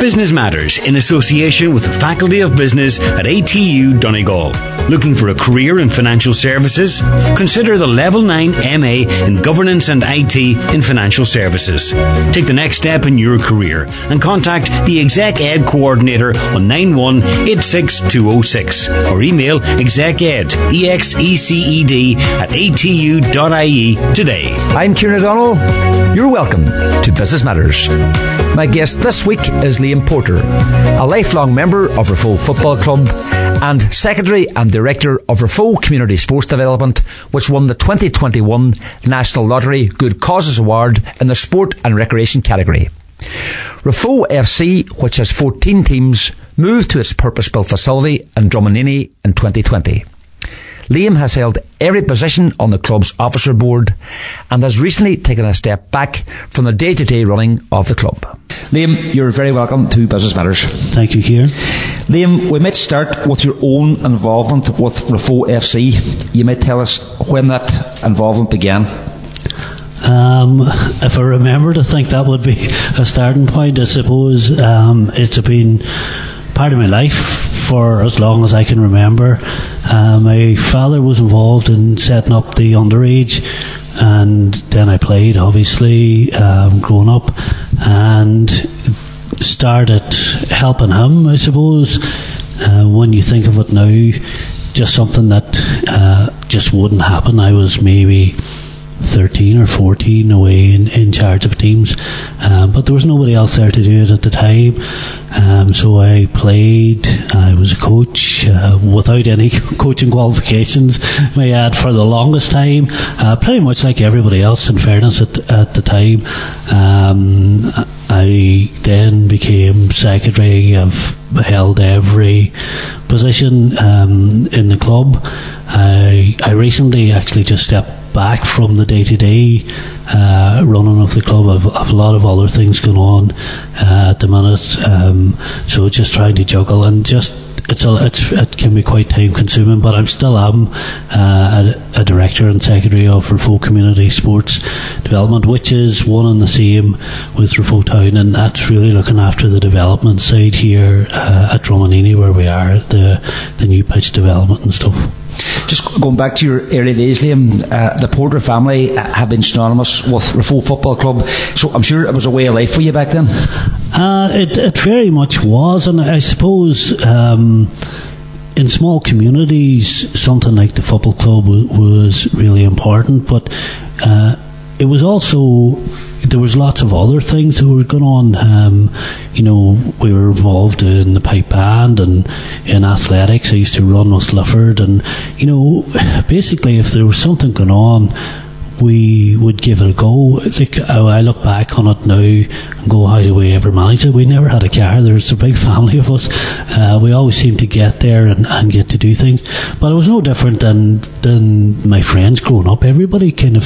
Business Matters in association with the Faculty of Business at ATU Donegal. Looking for a career in financial services? Consider the Level 9 MA in Governance and IT in Financial Services. Take the next step in your career and contact the Exec Ed Coordinator on 9186206 or email execed, E-X-E-C-E-D at atu.ie today. I'm Kieran O'Donnell. You're welcome to Business Matters. My guest this week is Liam Porter, a lifelong member of Raphoe Football Club and Secretary and Director of Raphoe Community Sports Development, which won the 2021 National Lottery Good Causes Award in the Sport and Recreation category. Raphoe FC, which has 14 teams, moved to its purpose-built facility in Drominnini in 2020. Liam has held every position on the club's officer board and has recently taken a step back from the day to day running of the club. Liam, you're very welcome to Business Matters. Thank you, Kieran. Liam, we might start with your own involvement with Raphoe FC. You might tell us when that involvement began. Um, if I remember to think that would be a starting point, I suppose um, it's been part of my life for as long as I can remember. Uh, my father was involved in setting up the underage, and then I played, obviously, um, growing up, and started helping him, I suppose. Uh, when you think of it now, just something that uh, just wouldn't happen. I was maybe 13 or 14 away in, in charge of teams. Um, but there was nobody else there to do it at the time. Um, so I played, I was a coach uh, without any coaching qualifications, may add, for the longest time. Uh, pretty much like everybody else, in fairness, at, at the time. Um, I then became secretary. I've held every position um, in the club. I, I recently actually just stepped back from the day to day running of the club. I've, I've, a lot of other things going on uh, at the minute, um, so just trying to juggle and just. It's a, it's, it can be quite time consuming, but I'm still am uh, a, a, director and secretary of Raphoe Community Sports Development, which is one and the same with Raphoe Town, and that's really looking after the development side here uh, at Romanini where we are, the the new pitch development and stuff. Just going back to your early days, Liam, uh, the Porter family have been synonymous with Raphoe Football Club, so I'm sure it was a way of life for you back then. Uh, it, it very much was, and I suppose. Um, in small communities, something like the football club w- was really important, but uh, it was also there was lots of other things that were going on. Um, you know, we were involved in the pipe band and in athletics. I used to run with Lifford, and you know, basically, if there was something going on, we would give it a go. Like I look back on it now and go, how do we ever manage it? We never had a car. There's a big family of us. Uh, we always seemed to get there and, and get to do things. But it was no different than than my friends growing up. Everybody kind of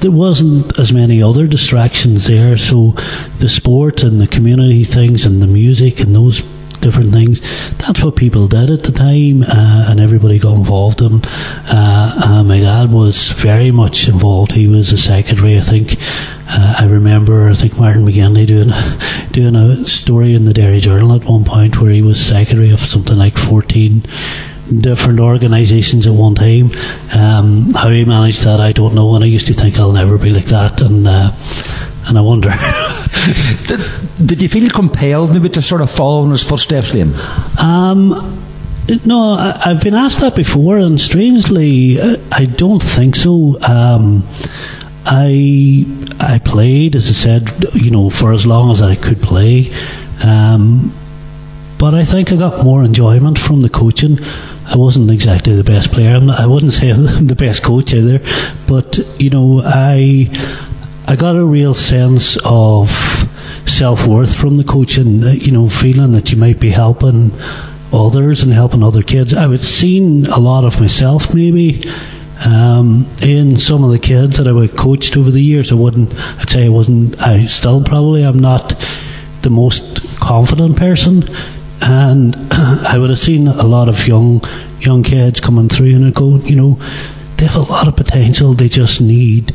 there wasn't as many other distractions there. So the sport and the community things and the music and those different things. That's what people did at the time, uh, and everybody got involved in. Uh, uh, my dad was very much involved. He was a secretary, I think. Uh, I remember, I think Martin McGinley doing doing a story in the Derry Journal at one point where he was secretary of something like fourteen different organisations at one time. Um, how he managed that, I don't know. And I used to think I'll never be like that, and uh, and I wonder. did, did, you feel compelled maybe to sort of follow in his footsteps, Liam? Um, no, I, have been asked that before, and strangely, uh, I don't think so. Um, I I played, as I said, you know, for as long as I could play. Um, but I think I got more enjoyment from the coaching I wasn't exactly the best player. Not, I wouldn't say I'm the best coach either, but you know, I I got a real sense of self worth from the coaching. You know, feeling that you might be helping others and helping other kids. I would seen a lot of myself maybe. Um, in some of the kids that I would coached over the years, I wouldn't. I'd say I wasn't. I still probably I'm not the most confident person and I would have seen a lot of young young kids coming through and go, you know, they have a lot of potential. They just need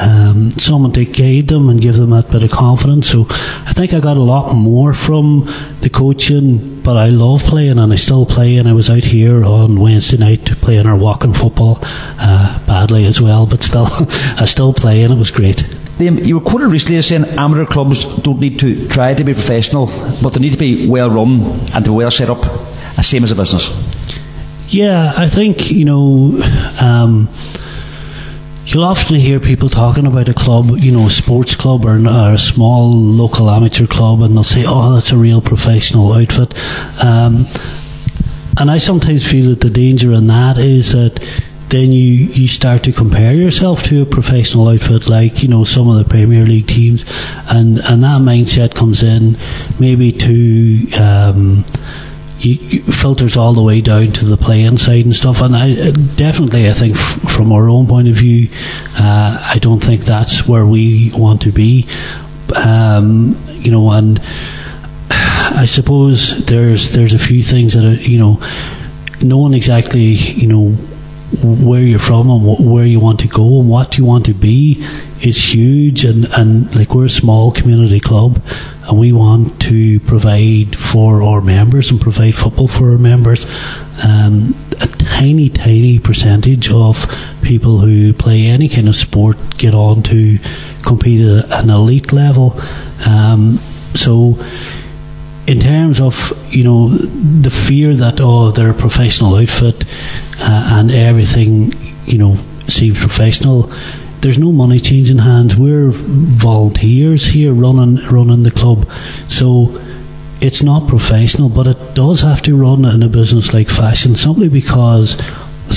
um, someone to guide them and give them that bit of confidence. So I think I got a lot more from the coaching, but I love playing and I still play. And I was out here on Wednesday night playing our walking football uh, badly as well, but still, I still play and it was great. You were quoted recently as saying amateur clubs don't need to try to be professional, but they need to be well run and to be well set up, the same as a business. Yeah, I think, you know, um, You'll often hear people talking about a club, you know, a sports club or, or, a small local amateur club, and they'll say, "Oh, that's a real professional outfit." Um, and I sometimes feel that the danger in that is that then you, you start to compare yourself to a professional outfit like you know some of the Premier League teams, and and that mindset comes in maybe to. Um, you, you filters all the way down to the playing side and stuff. And I definitely, I think, f- from our own point of view, uh, I don't think that's where we want to be. Um, you know, and I suppose there's there's a few things that are, you know, knowing exactly, you know, where you're from and wh- where you want to go and what you want to be is huge. And, and like we're a small community club, and we want to provide for our members and provide football for our members. Um, a tiny, tiny percentage of people who play any kind of sport get on to compete at an elite level. Um, so, in terms of you know the fear that oh they're a professional outfit uh, and everything you know seems professional there's no money changing hands. We're volunteers here running running the club, so it's not professional, but it does have to run in a business like fashion simply because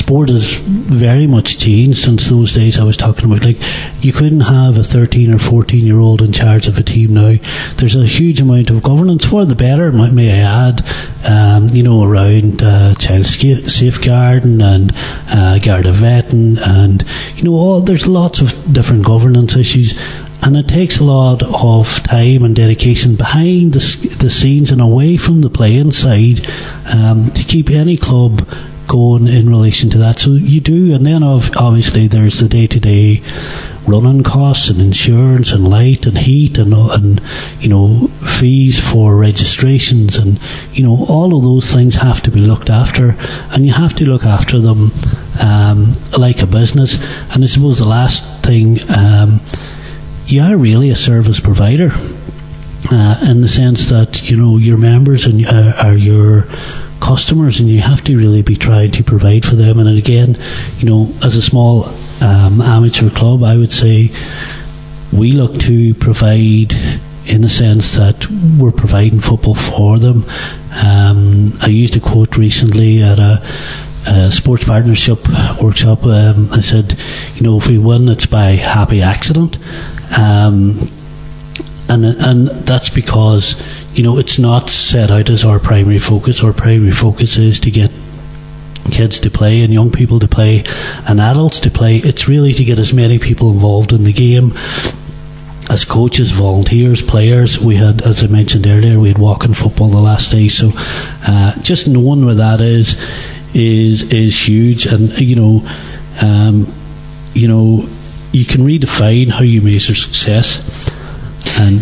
sport has very much changed since those days I was talking about. Like, you couldn't have a 13 or 14 year old in charge of a team now. There's a huge amount of governance for the better, may I add, um, you know, around uh, child safeguarding and uh, Garda vetting, and, you know, all, there's lots of different governance issues. And it takes a lot of time and dedication behind the, the scenes and away from the playing side um, to keep any club going in relation to that. So you do, and then obviously there's the day to day running costs and insurance and light and heat and and you know fees for registrations and you know all of those things have to be looked after and you have to look after them um, like a business and I suppose the last thing um, you are really a service provider uh, in the sense that you know your members and uh, are your customers, and you have to really be trying to provide for them. And again, you know, as a small um, amateur club, I would say we look to provide in the sense that we're providing football for them. Um, I used a quote recently at a, sports partnership workshop. Um, I said, you know, if we win, it's by happy accident. Um, and and that's because you know it's not set out as our primary focus. Our primary focus is to get kids to play and young people to play and adults to play. It's really to get as many people involved in the game as coaches, volunteers, players. We had, as I mentioned earlier, we had walking football the last day. So uh, just knowing where that is is is huge, and you know, um, you know, you can redefine how you measure success and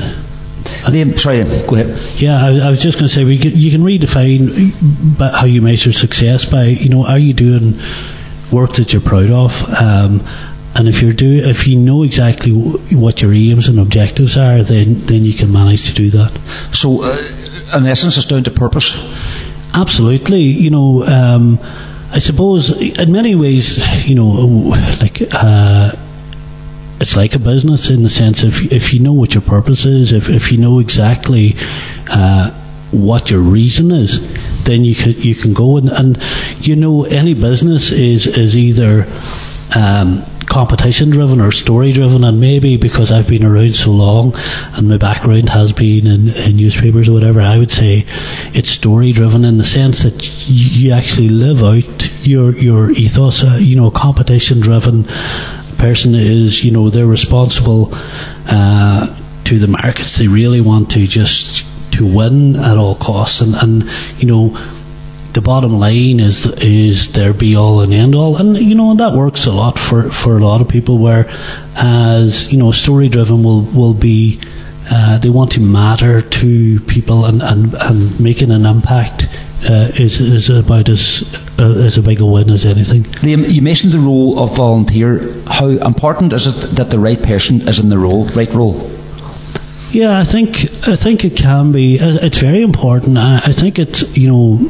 Liam, sorry, go ahead. Yeah, I, I was just going to say we can, you can redefine how you measure success by you know are you doing work that you're proud of, um, and if you're do if you know exactly what your aims and objectives are, then then you can manage to do that. So, uh, in essence, it's down to purpose. Absolutely, you know. Um, I suppose in many ways, you know, like. Uh, it's like a business in the sense if if you know what your purpose is, if if you know exactly uh, what your reason is, then you can you can go and, and you know any business is is either. Um, competition driven or story driven and maybe because I've been around so long and my background has been in, in newspapers or whatever I would say it's story driven in the sense that you actually live out your your ethos uh, you know competition driven person is, you know, they're responsible uh, to the markets. They really want to just to win at all costs, and, and you know, the bottom line is is their be all and end all, and you know that works a lot for, for a lot of people. Where as you know, story driven will will be uh, they want to matter to people and, and, and making an impact uh, is, is about as, uh, as a big a win as anything. Liam, you mentioned the role of volunteer. How important is it that the right person is in the role, right role? Yeah, I think I think it can be. Uh, it's very important. I think it's you know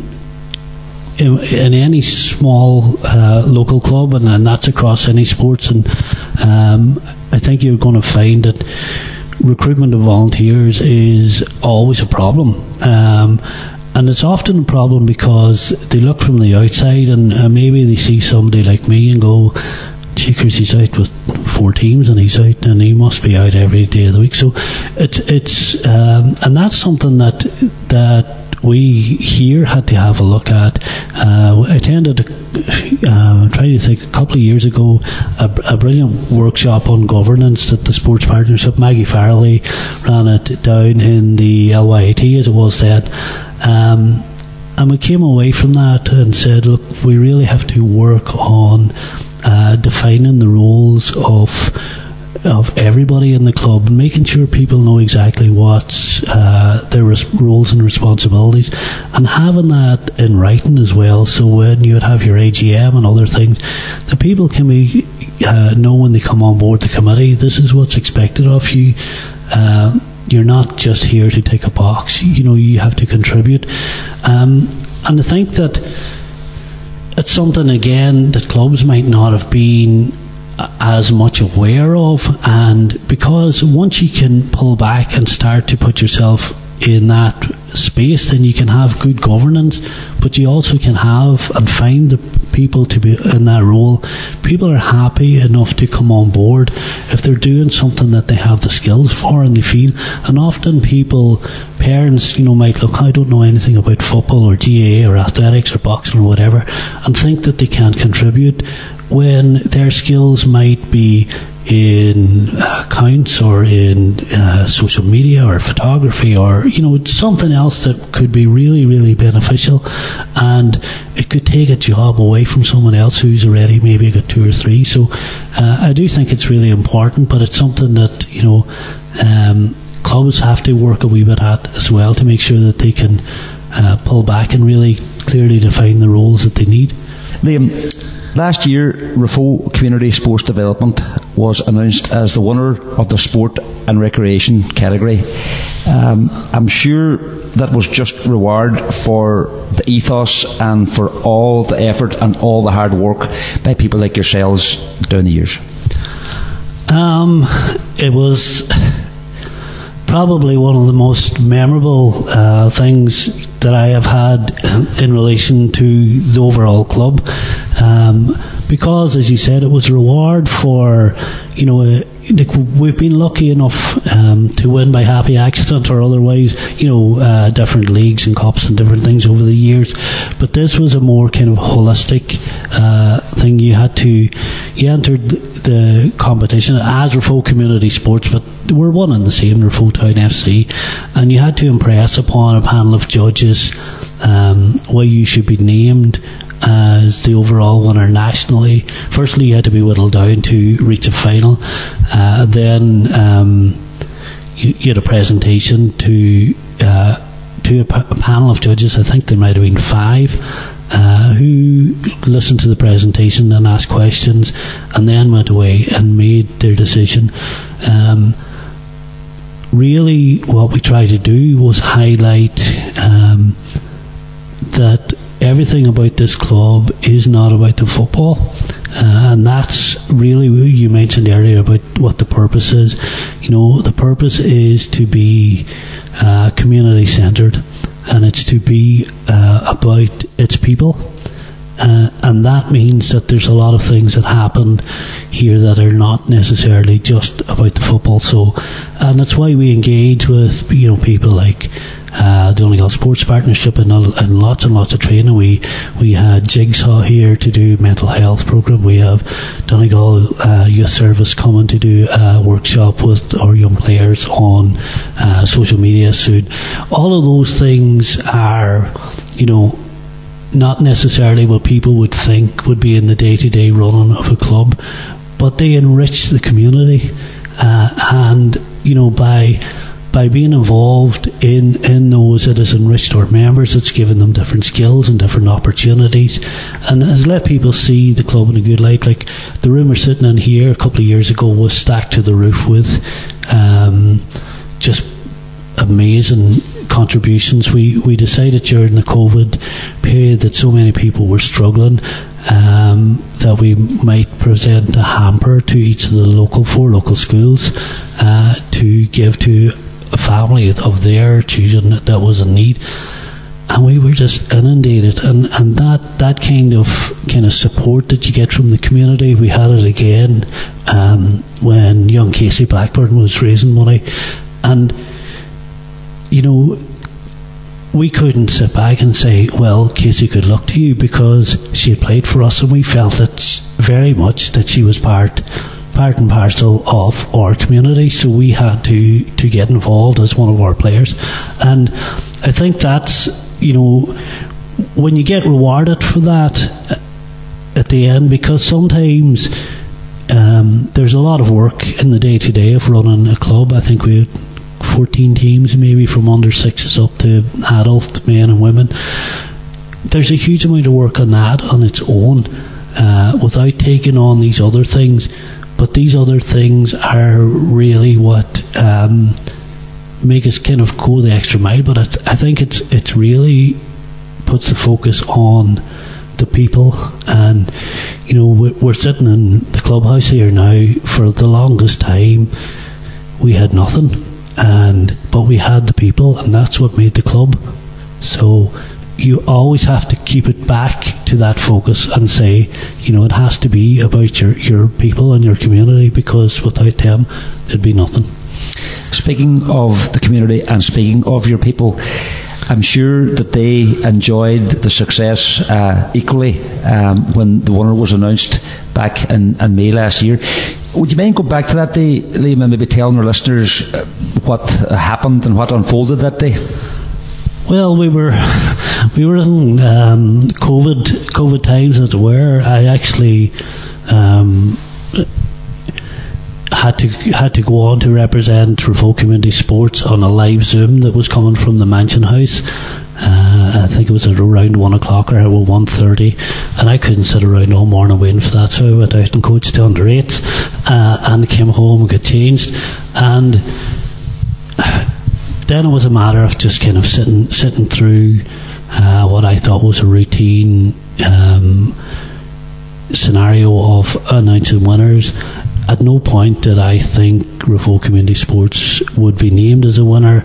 in, in any small uh, local club, and, and, that's across any sports. And um, I think you're going to find that recruitment of volunteers is always a problem. Um, and it's often a problem because they look from the outside and uh, maybe they see somebody like me and go, Cheekers, he's out with four teams and he's out and he must be out every day of the week. So it's it's um, and that's something that that we here had to have a look at. Uh, I attended, uh, trying to think, a couple of years ago, a, a, brilliant workshop on governance that the Sports Partnership, Maggie Farrelly ran it down in the LYT, as it was said. Um, and we came away from that and said, look, we really have to work on uh, defining the roles of of everybody in the club, making sure people know exactly what uh, their res- roles and responsibilities, and having that in writing as well. So when you would have your AGM and other things, the people can be uh, know when they come on board the committee. This is what's expected of you. Uh, you're not just here to take a box. You know, you have to contribute. Um, and I think that it's something again that clubs might not have been as much aware of and because once you can pull back and start to put yourself in that space then you can have good governance but you also can have and find the people to be in that role. People are happy enough to come on board if they're doing something that they have the skills for and they feel and often people parents you know might look I don't know anything about football or GAA or athletics or boxing or whatever and think that they can't contribute when their skills might be in accounts or in uh, social media or photography or you know something else that could be really really beneficial. And it could take a job away from someone else who's already maybe got two or three. So uh, I do think it's really important but it's something that you know um, clubs have to work a wee bit at as well to make sure that they can uh, pull back and really clearly define the roles that they need. Liam Last year, Raphoe Community Sports Development was announced as the winner of the Sport and Recreation category. Um, I'm sure that was just reward for the ethos and for all the effort and all the hard work by people like yourselves down the years. Um, it was probably one of the most memorable uh, things that I have had in relation to the overall club. Um, because, as you said, it was a reward for, you know, uh, we've been lucky enough um, to win by happy accident or otherwise, you know, uh, different leagues and cups and different things over the years. But this was a more kind of holistic uh, thing. You had to, you entered the competition as Raphoe Community Sports, but we're one and the same, Raphoe Town FC, and you had to impress upon a panel of judges um, why you should be named as the overall winner nationally. Firstly, you had to be whittled down to reach a final. Uh, then um, you, you, had a presentation to uh, to a, p- a panel of judges. I think there might have been five. Uh, who listened to the presentation and asked questions, and then went away and made their decision. Um, really, what we tried to do was highlight um, that everything about this club is not about the football. Uh, and that's really you mentioned earlier about what the purpose is. You know, the purpose is to be uh, community centred, and it's to be uh, about its people. Uh, and that means that there's a lot of things that happen here that are not necessarily just about the football. So, and that's why we engage with you know people like uh, the Donegal Sports Partnership and, and lots and lots of training. We we had Jigsaw here to do mental health program. We have Donegal uh, Youth Service coming to do a workshop with our young players on uh, social media soon. All of those things are, you know, not necessarily what people would think would be in the day to day running of a club, but they enrich the community. Uh, and, you know, by by being involved in, in those, it has enriched our members. It's given them different skills and different opportunities, and has let people see the club in a good light. Like the room we're sitting in here a couple of years ago was stacked to the roof with um, just amazing contributions. We we decided during the COVID period that so many people were struggling um, that we might present a hamper to each of the local four local schools uh, to give to a family of their children that was in need. And we were just inundated. And, and that, that kind of kind of support that you get from the community we had it again um, when young Casey Blackburn was raising money. And you know we couldn't sit back and say well Casey good luck to you because she had played for us and we felt it very much that she was part part and parcel of our community. So we had to to get involved as one of our players, and I think that's you know when you get rewarded for that uh, at the end because sometimes. Um, there's a lot of work in the day to day of running a club. I think we 14 teams, maybe from under sixes up to adult men and women. There's a huge amount of work on that on its own uh, without taking on these other things. But these other things are really what um, make us kind of go the extra mile. But I think it's it's really puts the focus on the people and you know we're sitting in the clubhouse here now for the longest time we had nothing and but we had the people and that's what made the club so you always have to keep it back to that focus and say, you know, it has to be about your, your people and your community because without them, there'd be nothing. Speaking of the community and speaking of your people, I'm sure that they enjoyed the success uh, equally um, when the winner was announced back in, in, May last year. Would you mind going back to that day, Liam, and maybe telling our listeners uh, what happened and what unfolded that day? Well, we were we were in um, COVID COVID times as it were. I actually um, had to had to go on to represent Raphoe Community Sports on a live Zoom that was coming from the Mansion House. Uh, I think it was at around one o'clock or one thirty, and I couldn't sit around all morning waiting for that. So I went out and coached the under eights, uh, and came home and got changed, and then it was a matter of just kind of sitting sitting through uh, what I thought was a routine um, scenario of announcing winners. At no point did I think Raphoe Community Sports would be named as a winner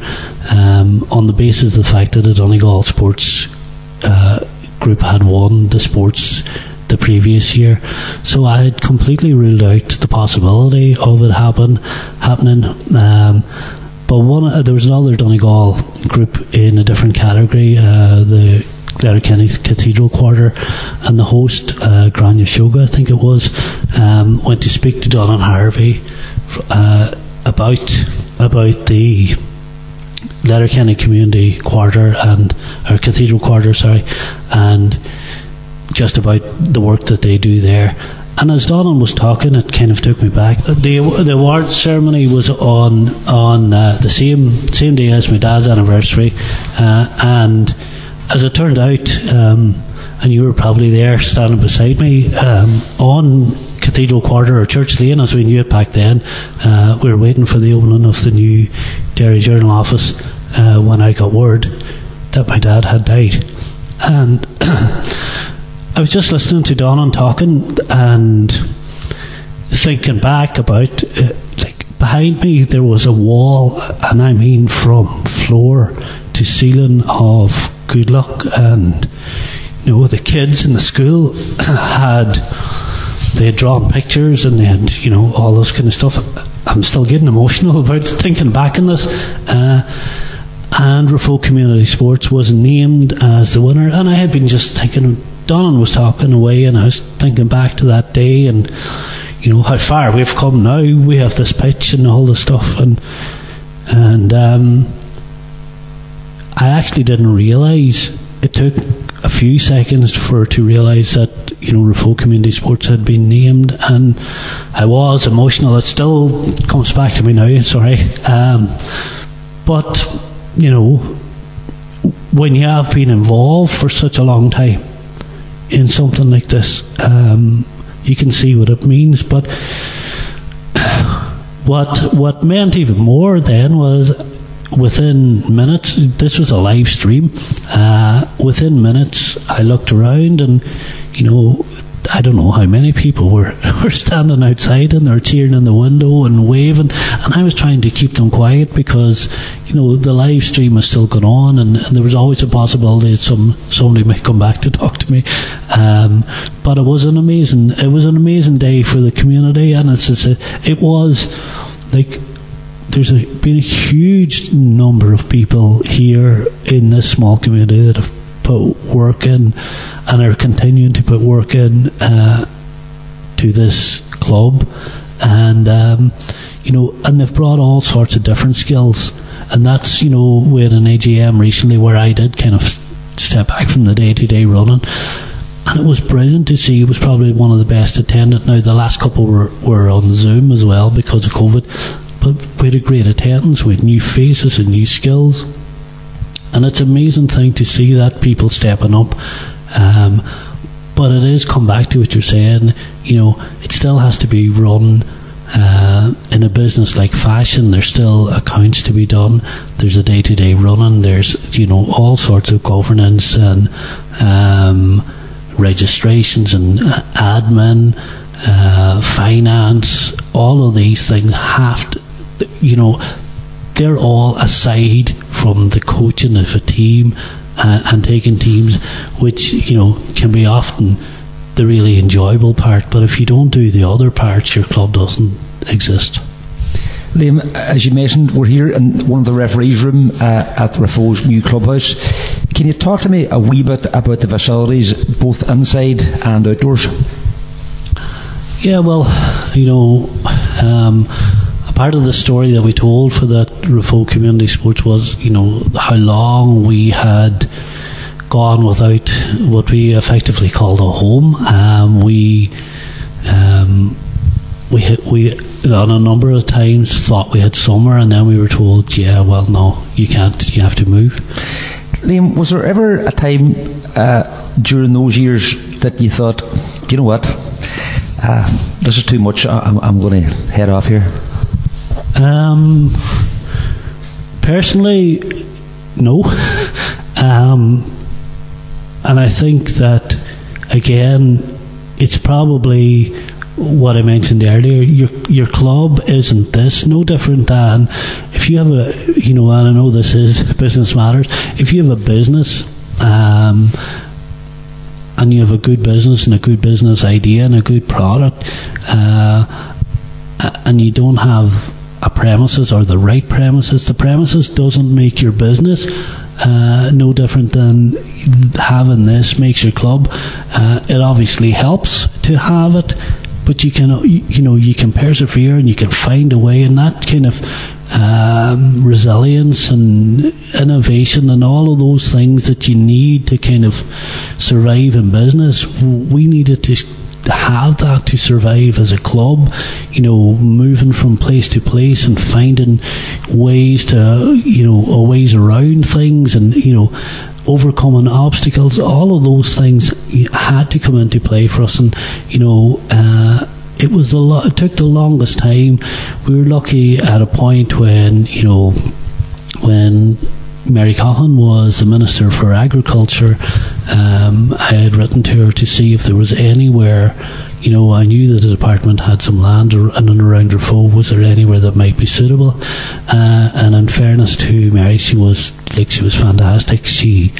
um, on the basis of the fact that the Donegal Sports uh, group had won the sports the previous year. So I had completely ruled out the possibility of it happen happening. Um, but one, uh, there was another Donegal group in a different category, uh, the Letterkenny Cathedral Quarter, and the host, uh, Gráinne Seoige, I think it was, um, went to speak to Don and Harvey uh, about about the Letterkenny Community Quarter and or Cathedral Quarter, sorry, and just about the work that they do there. And as Donald was talking, it kind of took me back. The the award ceremony was on on uh, the same same day as my dad's anniversary, uh, and as it turned out, um, and you were probably there standing beside me um, on Cathedral Quarter or Church Lane, as we knew it back then. Uh, we were waiting for the opening of the new Derry Journal office uh, when I got word that my dad had died, and. I was just listening to Donnan talking and thinking back about uh, like behind me there was a wall, and I mean from floor to ceiling of good luck, and you know the kids in the school had they had drawn pictures and they had you know all this kind of stuff. I'm still getting emotional about thinking back on this. Uh, and Raphoe Community Sports was named as the winner, and I had been just thinking Donnan was talking away, and I was thinking back to that day, and you know how far we've come now. We have this pitch and all the stuff, and and um, I actually didn't realise it took a few seconds for to realise that you know Raphoe Community Sports had been named, and I was emotional. It still comes back to me now. Sorry, um, but you know when you have been involved for such a long time in something like this, um, you can see what it means. But what what meant even more then was within minutes. This was a live stream. Uh, within minutes, I looked around and you know I don't know how many people were, were standing outside and they're cheering in the window and waving. And I was trying to keep them quiet because, you know, the live stream was still going on and, and there was always a possibility that some, somebody might come back to talk to me. Um, but it was an amazing, it was an amazing day for the community and it's, a, it was like, there's a, been a huge number of people here in this small community that have put work in and are continuing to put work in uh, to this club, and um, you know, and they've brought all sorts of different skills, and that's you know, we had an AGM recently where I did kind of step back from the day to day running. And it was brilliant to see. It was probably one of the best attended. Now the last couple were, were on Zoom as well because of COVID, but had a great attendance with new faces and new skills. And it's an amazing thing to see that people stepping up um, but it is come back to what you're saying. You know, it still has to be run uh, in a business like fashion. There's still accounts to be done. There's a day-to-day running. There's you know all sorts of governance and um, registrations and uh, admin, uh, finance. All of these things have to, you know, they're all aside from the coaching of a team uh, and taking teams, which you know can be often the really enjoyable part. But if you don't do the other parts, your club doesn't exist. Liam, as you mentioned, we're here in one of the referees' room uh, at Raphoe's new clubhouse. Can you talk to me a wee bit about the facilities, both inside and outdoors? Yeah, well, you know, um, part of the story that we told for that Raphoe Community Sports was, you know, how long we had gone without what we effectively called a home. Um, we um, we we on a number of times thought we had summer, and then we were told, yeah, well, no, you can't. You have to move. Liam, was there ever a time uh, during those years that you thought, you know what, uh, this is too much. I'm, I'm going to head off here. Um, personally, no. um, and I think that, again, it's probably what I mentioned earlier. Your your club isn't this no different than if you have a you know and I know this is business matters. If you have a business. Um, and you have a good business and a good business idea and a good product, uh, and you don't have a premises or the right premises. The premises doesn't make your business uh, no different than having this makes your club. Uh, it obviously helps to have it, but you can you know you can persevere and you can find a way, and that kind of um, resilience and innovation and all of those things that you need to kind of survive in business. We needed to have that to survive as a club, you know, moving from place to place and finding ways to, you know, ways around things and, you know, overcoming obstacles, all of those things had to come into play for us. And, you know, uh, it was a lot, it took the longest time. We were lucky at a point when, you know, when Mary Coughlan was the Minister for Agriculture. Um, I had written to her to see if there was anywhere, you know, I knew that the department had some land in and around Raphoe. Was there anywhere that might be suitable? Uh, and in fairness to Mary, she was like she was fantastic. She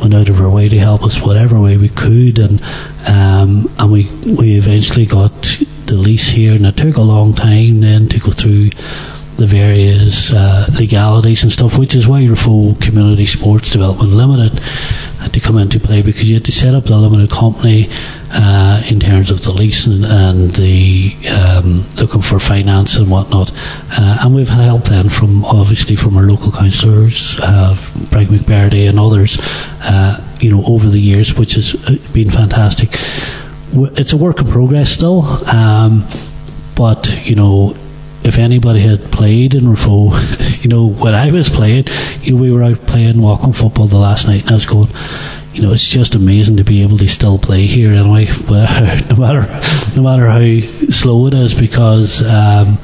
went out of her way to help us whatever way we could, and um, and we we eventually got the lease here, and it took a long time then to go through the various uh, legalities and stuff, which is why your full Community Sports Development Limited had to come into play because you had to set up the limited company uh, in terms of the lease and, the um, looking for finance and whatnot. Uh, and we've had help then from obviously from our local councillors, uh, Frank and others. Uh, you know, over the years, which has uh, been fantastic. It's a work in progress still, um, but you know, if anybody had played in Raphoe, you know, when I was playing, you know, we were out playing walking football the last night, and I was going, you know, it's just amazing to be able to still play here anyway, no matter no matter how slow it is, because um,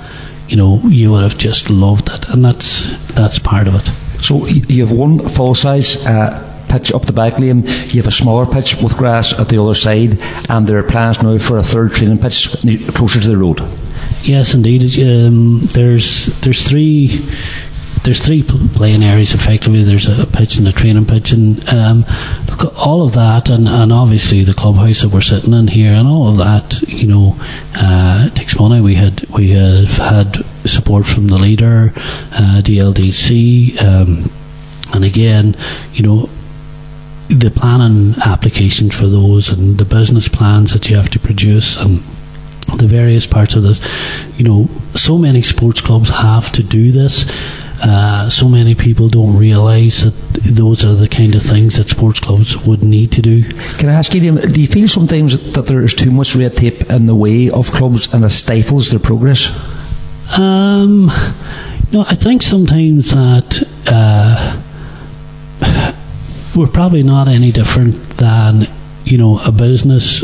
you know you would have just loved it, and that's that's part of it. So you have one full size. Uh, pitch up the back lane, you have a smaller pitch with grass at the other side, and there are plans now for a third training pitch closer to the road. Yes, indeed. Um, there's there's three there's three playing areas effectively. There's a pitch and a training pitch, and um, look, all of that, and, and obviously the clubhouse that we're sitting in here, and all of that, you know, uh, takes money. We had we have had support from the leader, uh, DLDC, um, and again, you know, the planning applications for those and the business plans that you have to produce and the various parts of this. You know, so many sports clubs have to do this. Uh, so many people don't realise that those are the kind of things that sports clubs would need to do. Can I ask you, do you feel sometimes that there is too much red tape in the way of clubs and it stifles their progress? Um, no, I think sometimes that uh, we're probably not any different than you know a business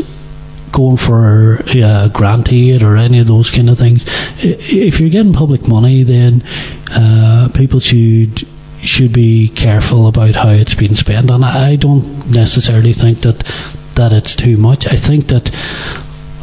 going for uh, grant aid or any of those kind of things. If you're getting public money, then uh, people should should be careful about how it's being spent. And I don't necessarily think that that it's too much. I think that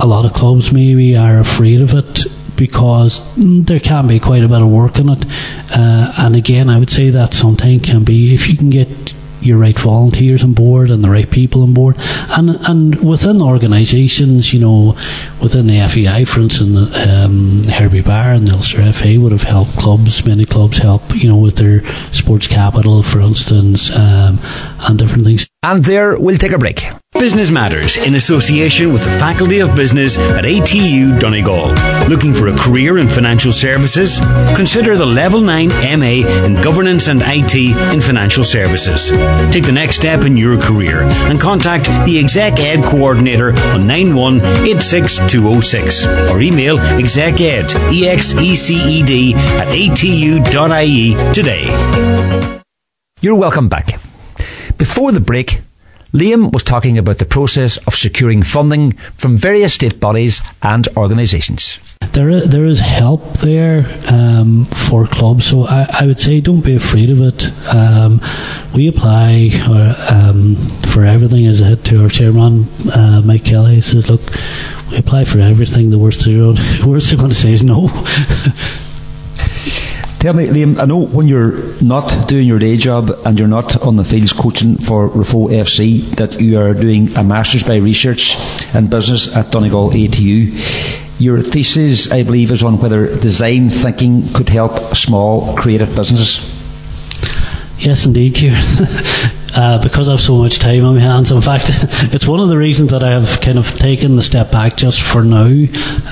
a lot of clubs maybe are afraid of it because there can be quite a bit of work in it. Uh, and again, I would say that sometimes can be if you can get your right volunteers on board and the right people on board. And and within organisations, you know, within the FAI, for instance, um, Herbie Barr and the Ulster FA would have helped clubs. Many clubs help, you know, with their sports capital, for instance, um, and different things. And there, we'll take a break. Business Matters in association with the Faculty of Business at ATU Donegal. Looking for a career in financial services? Consider the Level 9 MA in Governance and IT in Financial Services. Take the next step in your career and contact the Exec Ed Coordinator on 9186206 or email execed, E-X-E-C-E-D at atu.ie today. You're welcome back. Before the break, Liam was talking about the process of securing funding from various state bodies and organisations. There is, there is help there um, for clubs, so I, I, would say don't be afraid of it. Um, we apply uh, um, for everything, as said to our chairman, uh, Mike Kelly. Says, Look, we apply for everything. The worst the worst they're going to say is no. Tell me, Liam, I know when you're not doing your day job and you're not on the fields coaching for Raphoe FC that you are doing a Masters by Research and Business at Donegal ATU. Your thesis, I believe, is on whether design thinking could help small creative businesses. Yes, indeed, Kieran. uh, because I have so much time on my hands. In fact, it's one of the reasons that I have kind of taken the step back just for now.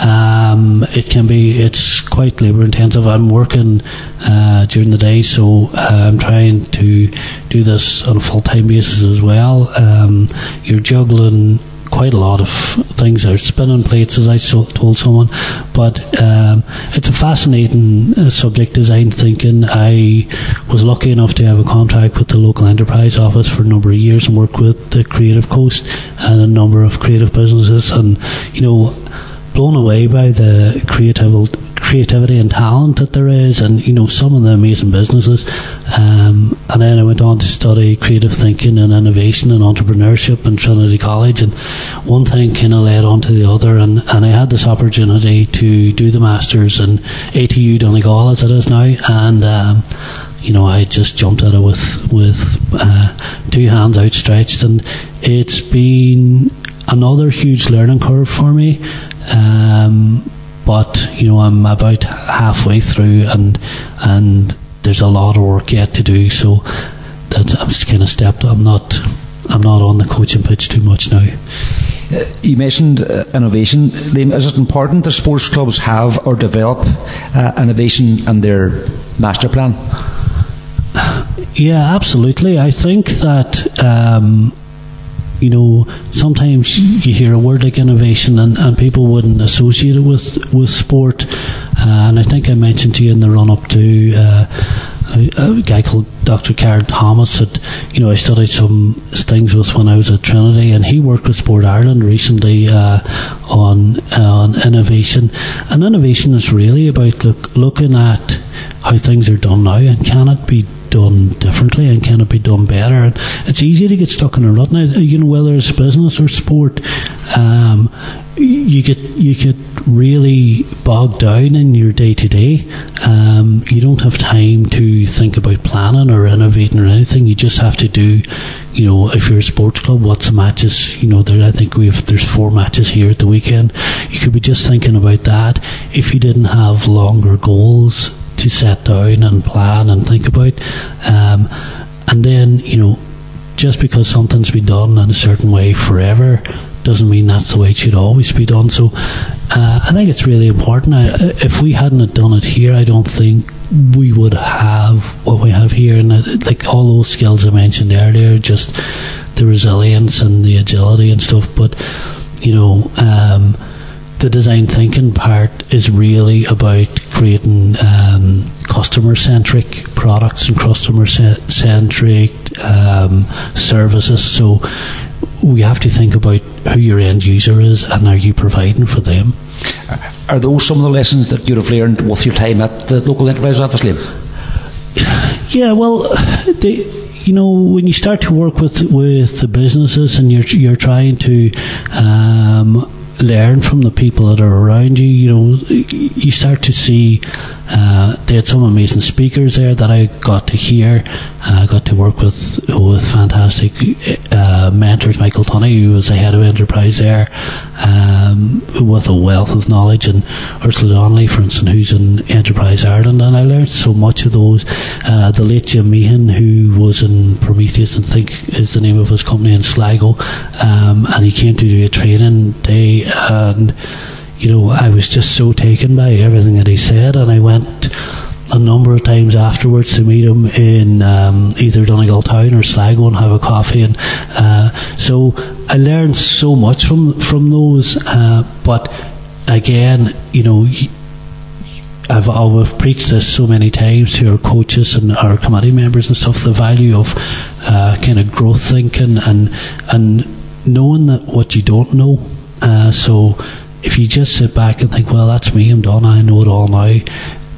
Um, it can be, it's quite labour intensive. I'm working uh, during the day, so uh, I'm trying to do this on a full time basis as well. Um, you're juggling quite a lot of things are spinning plates, as I so, told someone. But um, it's a fascinating uh, subject, design thinking. I was lucky enough to have a contract with the local enterprise office for a number of years and work with the Creative Coast and a number of creative businesses. And, you know, blown away by the creative creativity and talent that there is, and you know some of the amazing businesses. Um, and then I went on to study creative thinking and innovation and entrepreneurship in Trinity College, and one thing kind of led on to the other, and, and I had this opportunity to do the masters in ATU Donegal as it is now, and. Um, you know, I just jumped at it with with uh, two hands outstretched, and it's been another huge learning curve for me. Um, but you know I'm about halfway through and and there's a lot of work yet to do so that I'm just kind of stepped I'm not I'm not on the coaching pitch too much now uh, you mentioned uh, innovation. Is it important that sports clubs have or develop uh, innovation in their master plan? Yeah, absolutely. I think that um, you know, sometimes you hear a word like innovation and, and people wouldn't associate it with, with sport. Uh, and I think I mentioned to you in the run up to uh, a, guy called Dr. Karen Thomas that, you know, I studied some things with when I was at Trinity, and he worked with Sport Ireland recently uh, on on innovation. And innovation is really about look, looking at how things are done now and can it be done differently and can it be done better? It's easy to get stuck in a rut now. You know, whether it's business or sport, um, you get you get really bogged down in your day to day. You don't have time to think about planning or innovating or anything. You just have to do. You know, if you're a sports club, what's the matches? You know, there I think we have there's four matches here at the weekend. You could be just thinking about that. If you didn't have longer goals to set down and plan and think about. Um, and then, you know, just because something's been done in a certain way forever doesn't mean that's the way it should always be done. So uh, I think it's really important. I, if we hadn't done it here, I don't think we would have what we have here. And uh, like all those skills I mentioned earlier, just the resilience and the agility and stuff. But, you know, um, the design thinking part is really about creating um, customer centric products and customer centric um, services. So we have to think about who your end user is and are you providing for them. Are those some of the lessons that you'd have learned with your time at the local enterprise office, Liam? Yeah, well, the, you know, when you start to work with with the businesses and you're you're trying to um, learn from the people that are around you. You know, you start to see uh, they had some amazing speakers there that I got to hear. I uh, got to work with with fantastic uh, mentors. Michael Tunney, who was the head of enterprise there, um, with a wealth of knowledge, and Ursula Donnelly, for instance, who's in Enterprise Ireland, and I learned so much of those. Uh, the late Jim Meehan, who was in Prometheus, and think is the name of his company in Sligo, um, and he came to do a training day and you know, I was just so taken by everything that he said, and I went a number of times afterwards to meet him in um, either Donegal Town or Sligo and have a coffee. And uh, so I learned so much from from those. Uh, but again, you know. I've, I've preached this so many times to our coaches and our committee members and stuff. The value of uh, kind of growth thinking and and knowing that what you don't know. Uh, so if you just sit back and think, well, that's me, I'm done, I know it all now,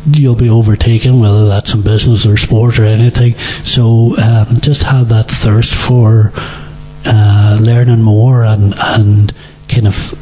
you'll be overtaken, whether that's in business or sport or anything. So um, just have that thirst for uh, learning more and, and kind of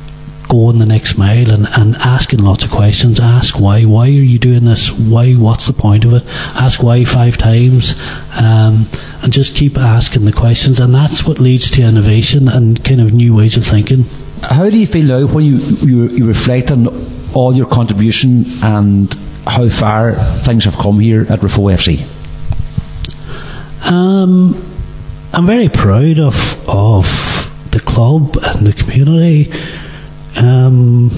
going the next mile and, and asking lots of questions. Ask why. Why are you doing this? Why? What's the point of it? Ask why five times, um, and just keep asking the questions. And that's what leads to innovation and kind of new ways of thinking. How do you feel now when you, you, you reflect on all your contribution and how far things have come here at Raphoe FC? Um, I'm very proud of of the club and the community. Um,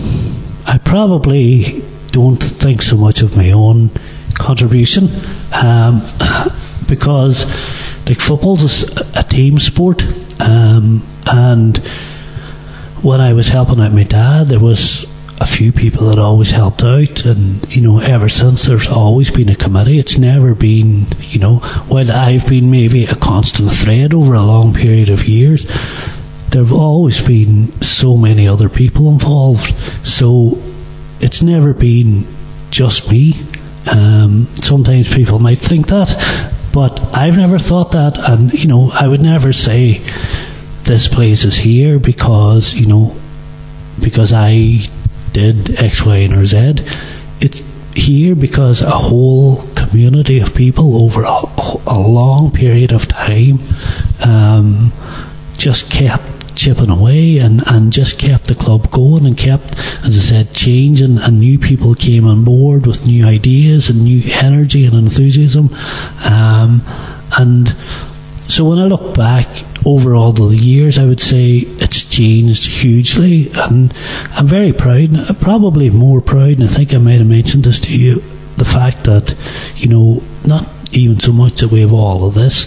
I probably don't think so much of my own contribution um, because like football's a, a team sport um, and when I was helping out my dad, there was a few people that always helped out, and you know, ever since there's always been a committee. It's never been, you know, while I've been maybe a constant thread over a long period of years, there have always been so many other people involved. So it's never been just me. Um, sometimes people might think that, but I've never thought that, and you know, I would never say this place is here because you know because I did X, Y, and or Z. It's here because a whole community of people over a, a long period of time um, just kept chipping away and, and just kept the club going and kept, as I said, changing and new people came on board with new ideas and new energy and enthusiasm. Um, and so when I look back over all the years, I would say it's changed hugely, and I'm very proud. Probably more proud, and I think I might have mentioned this to you. The fact that you know, not even so much that we have all of this,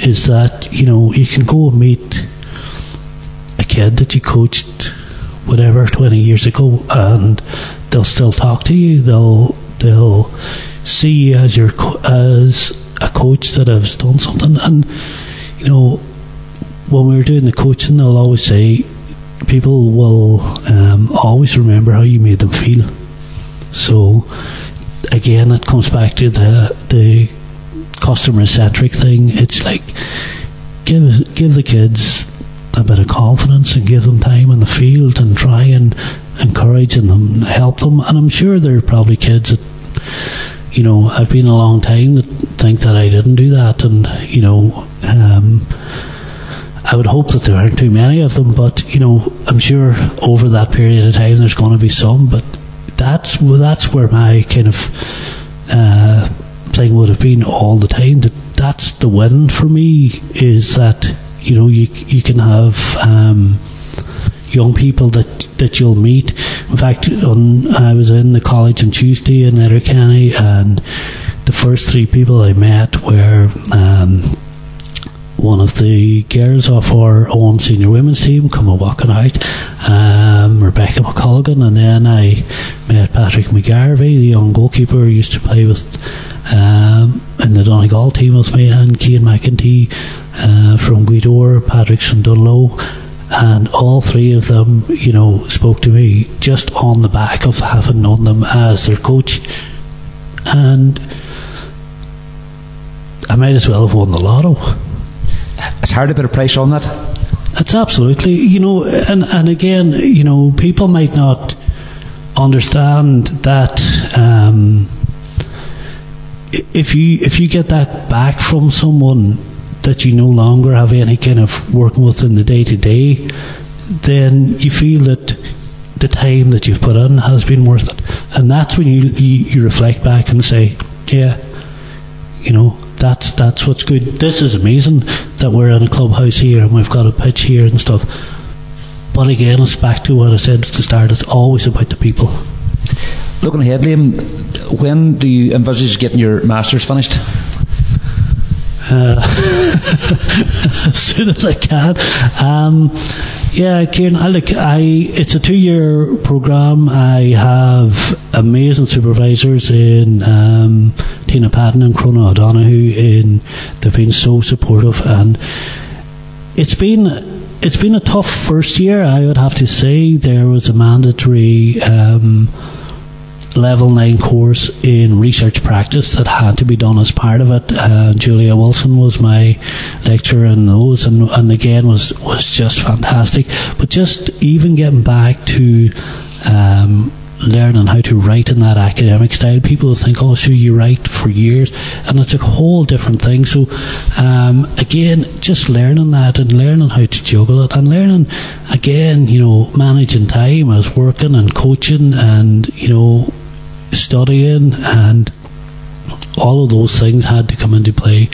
is that you know you can go and meet a kid that you coached whatever 20 years ago and they'll still talk to you they'll they'll see you as your as a coach that has done something. And you know when we were doing the coaching they'll always say people will um, always remember how you made them feel. So again it comes back to the the customer centric thing. It's like give give the kids a bit of confidence and give them time in the field and try and encourage them and help them. And I'm sure there are probably kids that, you know, I've been a long time think that I didn't do that. And, you know, um, I would hope that there aren't too many of them, but, you know, I'm sure over that period of time there's going to be some. But that's, that's where my kind of uh, thing would have been all the time. That that's the win for me is that you know you you can have um, young people that that you'll meet. In fact, on, I was in the college on Tuesday in Letterkenny, and first three people I met were. Um, one of the girls of our own senior women's team come walking out, um, Rebecca McCulligan, and then I met Patrick McGarvey, the young goalkeeper who used to play with um, in the Donegal team with me, and Cian McEntee uh, from Gweedore, Patrick's from Dungloe. And all three of them, you know, spoke to me just on the back of having known them as their coach. And I might as well have won the lotto. It's hard to put a price on that. It's absolutely, you know, and, and again, you know, people might not understand that um, if you if you get that back from someone that you no longer have any kind of working with in the day to day, then you feel that the time that you've put in has been worth it, and that's when you you, you reflect back and say, yeah, you know, that's that's what's good. This is amazing that we're in a clubhouse here and we've got a pitch here and stuff. But again, it's back to what I said at the start. It's always about the people. Looking ahead, Liam, when do you envisage getting your masters finished? Uh, as soon as I can. Um, yeah, Kieran, I look, I it's a two-year program. I have amazing supervisors in um, Tina Patton and Crona O'Donoghue. In they've been so supportive, and it's been it's been a tough first year. I would have to say there was a mandatory. Um, level 9 course in research practice that had to be done as part of it. Uh, Julia Wilson was my lecturer in those and, and again was, was just fantastic. But just even getting back to um, learning how to write in that academic style. People think, oh, sure, you write for years, and it's a whole different thing. So, um, again, just learning that and learning how to juggle it, and learning again, you know, managing time. as working and coaching, and you know, studying and all of those things had to come into play.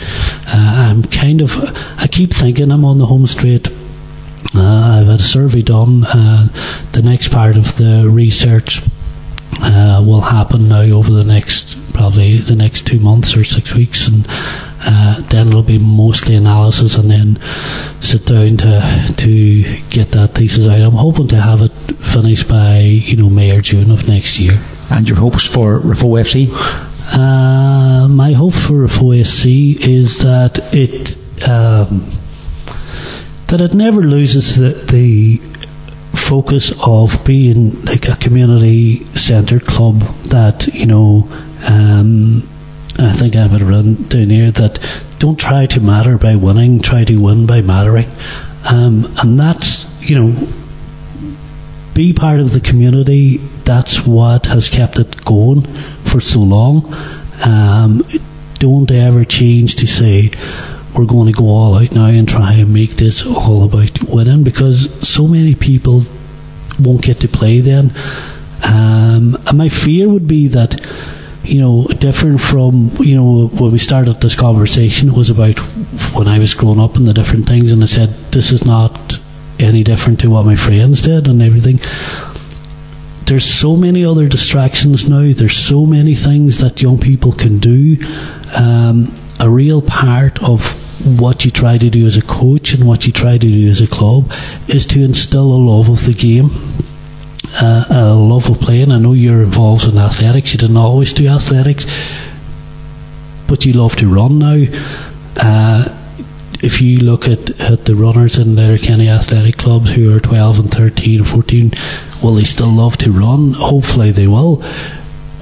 Uh, I'm kind of, I keep thinking I'm on the home straight. Uh, I've had a survey done. Uh, the next part of the research uh, will happen now over the next, probably the next two months or six weeks, and uh, then it'll be mostly analysis, and then sit down to to get that thesis out. I'm hoping to have it finished by you know May or June of next year. And your hopes for Raphoe FC? Uh, my hope for Raphoe FC is that it um, that it never loses the, the focus of being like a community centred club that you know. Um, I think I have it written down here that don't try to matter by winning, try to win by mattering, um, and that's you know be part of the community. That's what has kept it going for so long. Um, don't ever change to say we're going to go all out now and try and make this all about winning because so many people won't get to play then. Um, and my fear would be that, you know, different from, you know, when we started this conversation, was about when I was growing up and the different things, and I said, this is not any different to what my friends did and everything. There's so many other distractions now. There's so many things that young people can do. Um, a real part of what you try to do as a coach and what you try to do as a club is to instill a love of the game. Uh, a love of playing. I know you're involved in athletics. You didn't always do athletics, but you love to run now. Uh, if you look at, at the runners in Letterkenny athletic clubs who are 12 and 13 and 14, will they still love to run? Hopefully they will.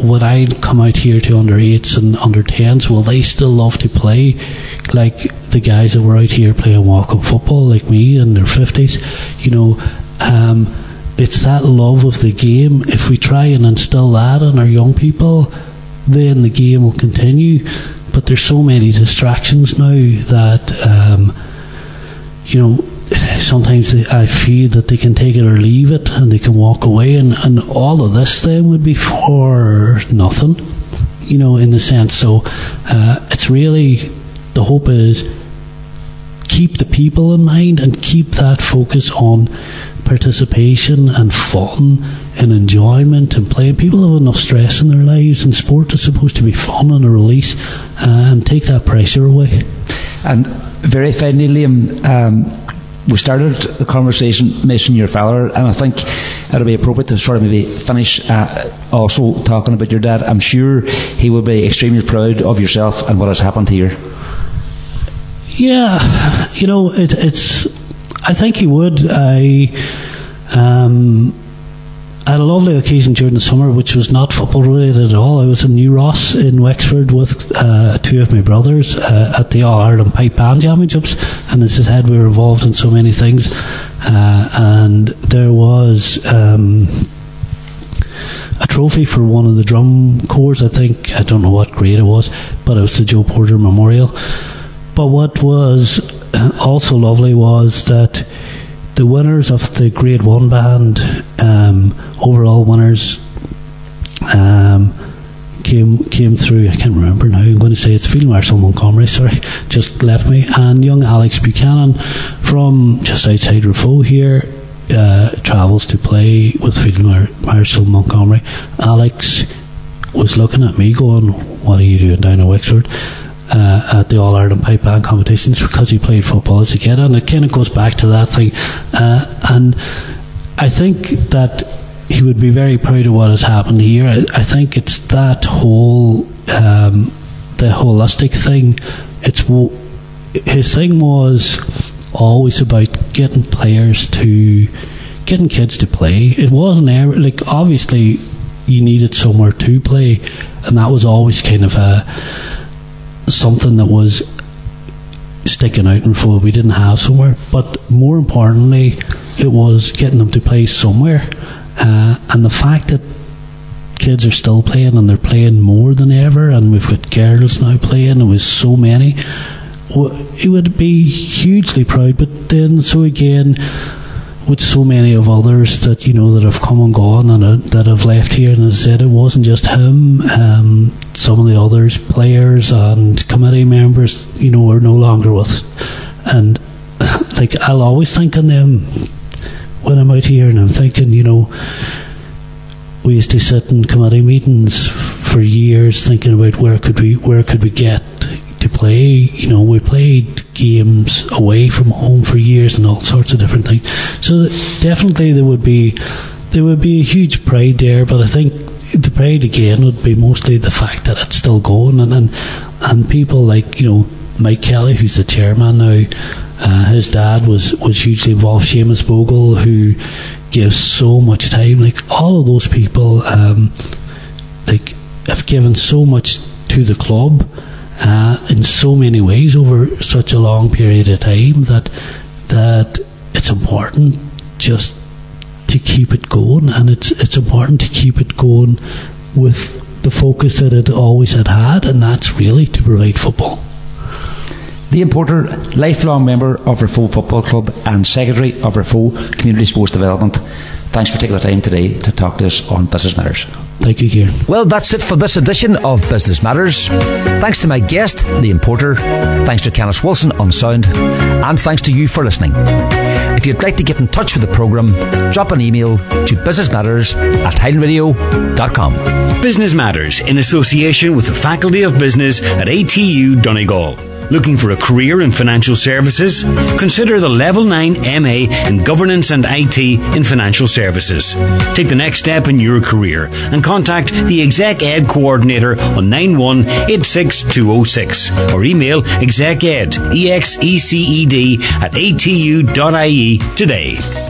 Would I come out here to under 8s and under 10s, will they still love to play like the guys that were out here playing walk-on football like me in their 50s? You know, um, it's that love of the game. If we try and instill that in our young people, then the game will continue but there's so many distractions now that um, you know sometimes I feel that they can take it or leave it and they can walk away and, and all of this then would be for nothing you know in the sense so uh, it's really the hope is keep the people in mind and keep that focus on participation and fun and enjoyment and playing. People have enough stress in their lives, and sport is supposed to be fun and a release uh, and take that pressure away. And very finally, Liam, um, we started the conversation mentioning your father, and I think it'll be appropriate to sort of maybe finish uh, also talking about your dad. I'm sure he will be extremely proud of yourself and what has happened here. Yeah, you know, it, it's. I think he would. I. Um, I had a lovely occasion during the summer, which was not football related at all. I was in New Ross in Wexford with uh, two of my brothers uh, at the All Ireland Pipe Band Championships, and as I said, we were involved in so many things. Uh, and there was um, a trophy for one of the drum corps. I think I don't know what grade it was, but it was the Joe Porter Memorial. But what was also lovely was that the winners of the Grade One band, um, overall winners, um, came came through. I can't remember now. I'm going to say it's Field Marshal Montgomery. Sorry, just left me. And young Alex Buchanan from just outside Raphoe here. Uh, travels to play with Field Marshal Montgomery. Alex was looking at me going, What are you doing down in Wexford? Uh, at the All Ireland Pipe Band competitions because he played football as a kid, and it kind of goes back to that thing. Uh, and I think that he would be very proud of what has happened here. I, I think it's that whole um, the holistic thing. It's his thing was always about getting players to getting kids to play. It wasn't ever like obviously you needed somewhere to play, and that was always kind of a something that was sticking out and for we didn't have somewhere. But more importantly, it was getting them to play somewhere. Uh, and the fact that kids are still playing and they're playing more than ever, and we've got girls now playing, and with so many, it would be hugely proud. But then, so again, with so many of others that you know that have come and gone and uh, that have left here. And as I said, it wasn't just him. Um, some of the others, players and committee members, you know, are no longer with. And like I'll always think on them when I'm out here, and I'm thinking, you know, we used to sit in committee meetings for years thinking about where could we where could we get play. You know, we played games away from home for years and all sorts of different things. So definitely there would be there would be a huge pride there, but I think the pride again would be mostly the fact that it's still going and and, and people like you know Mike Kelly, who's the chairman now. Uh, his dad was was hugely involved. Seamus Bogle, who gives so much time. Like all of those people, um, like have given so much to the club uh, in so many ways over such a long period of time that that it's important just to keep it going, and it's it's important to keep it going with the focus that it always had had, and that's really to provide football. Liam Porter, lifelong member of Raphoe Football Club and Secretary of Raphoe Community Sports Development. Thanks for taking the time today to talk to us on Business Matters. Thank you, Kieran. Well, that's it for this edition of Business Matters. Thanks to my guest, Liam Porter. Thanks to Kenneth Wilson on sound. And thanks to you for listening. If you'd like to get in touch with the programme, drop an email to businessmatters at highlandradio.com. Business Matters in association with the Faculty of Business at ATU Donegal. Looking for a career in financial services? Consider the Level 9 MA in Governance and IT in Financial Services. Take the next step in your career and contact the Exec Ed Coordinator on 9186206 or email execed, E-X-E-C-E-D at atu.ie today.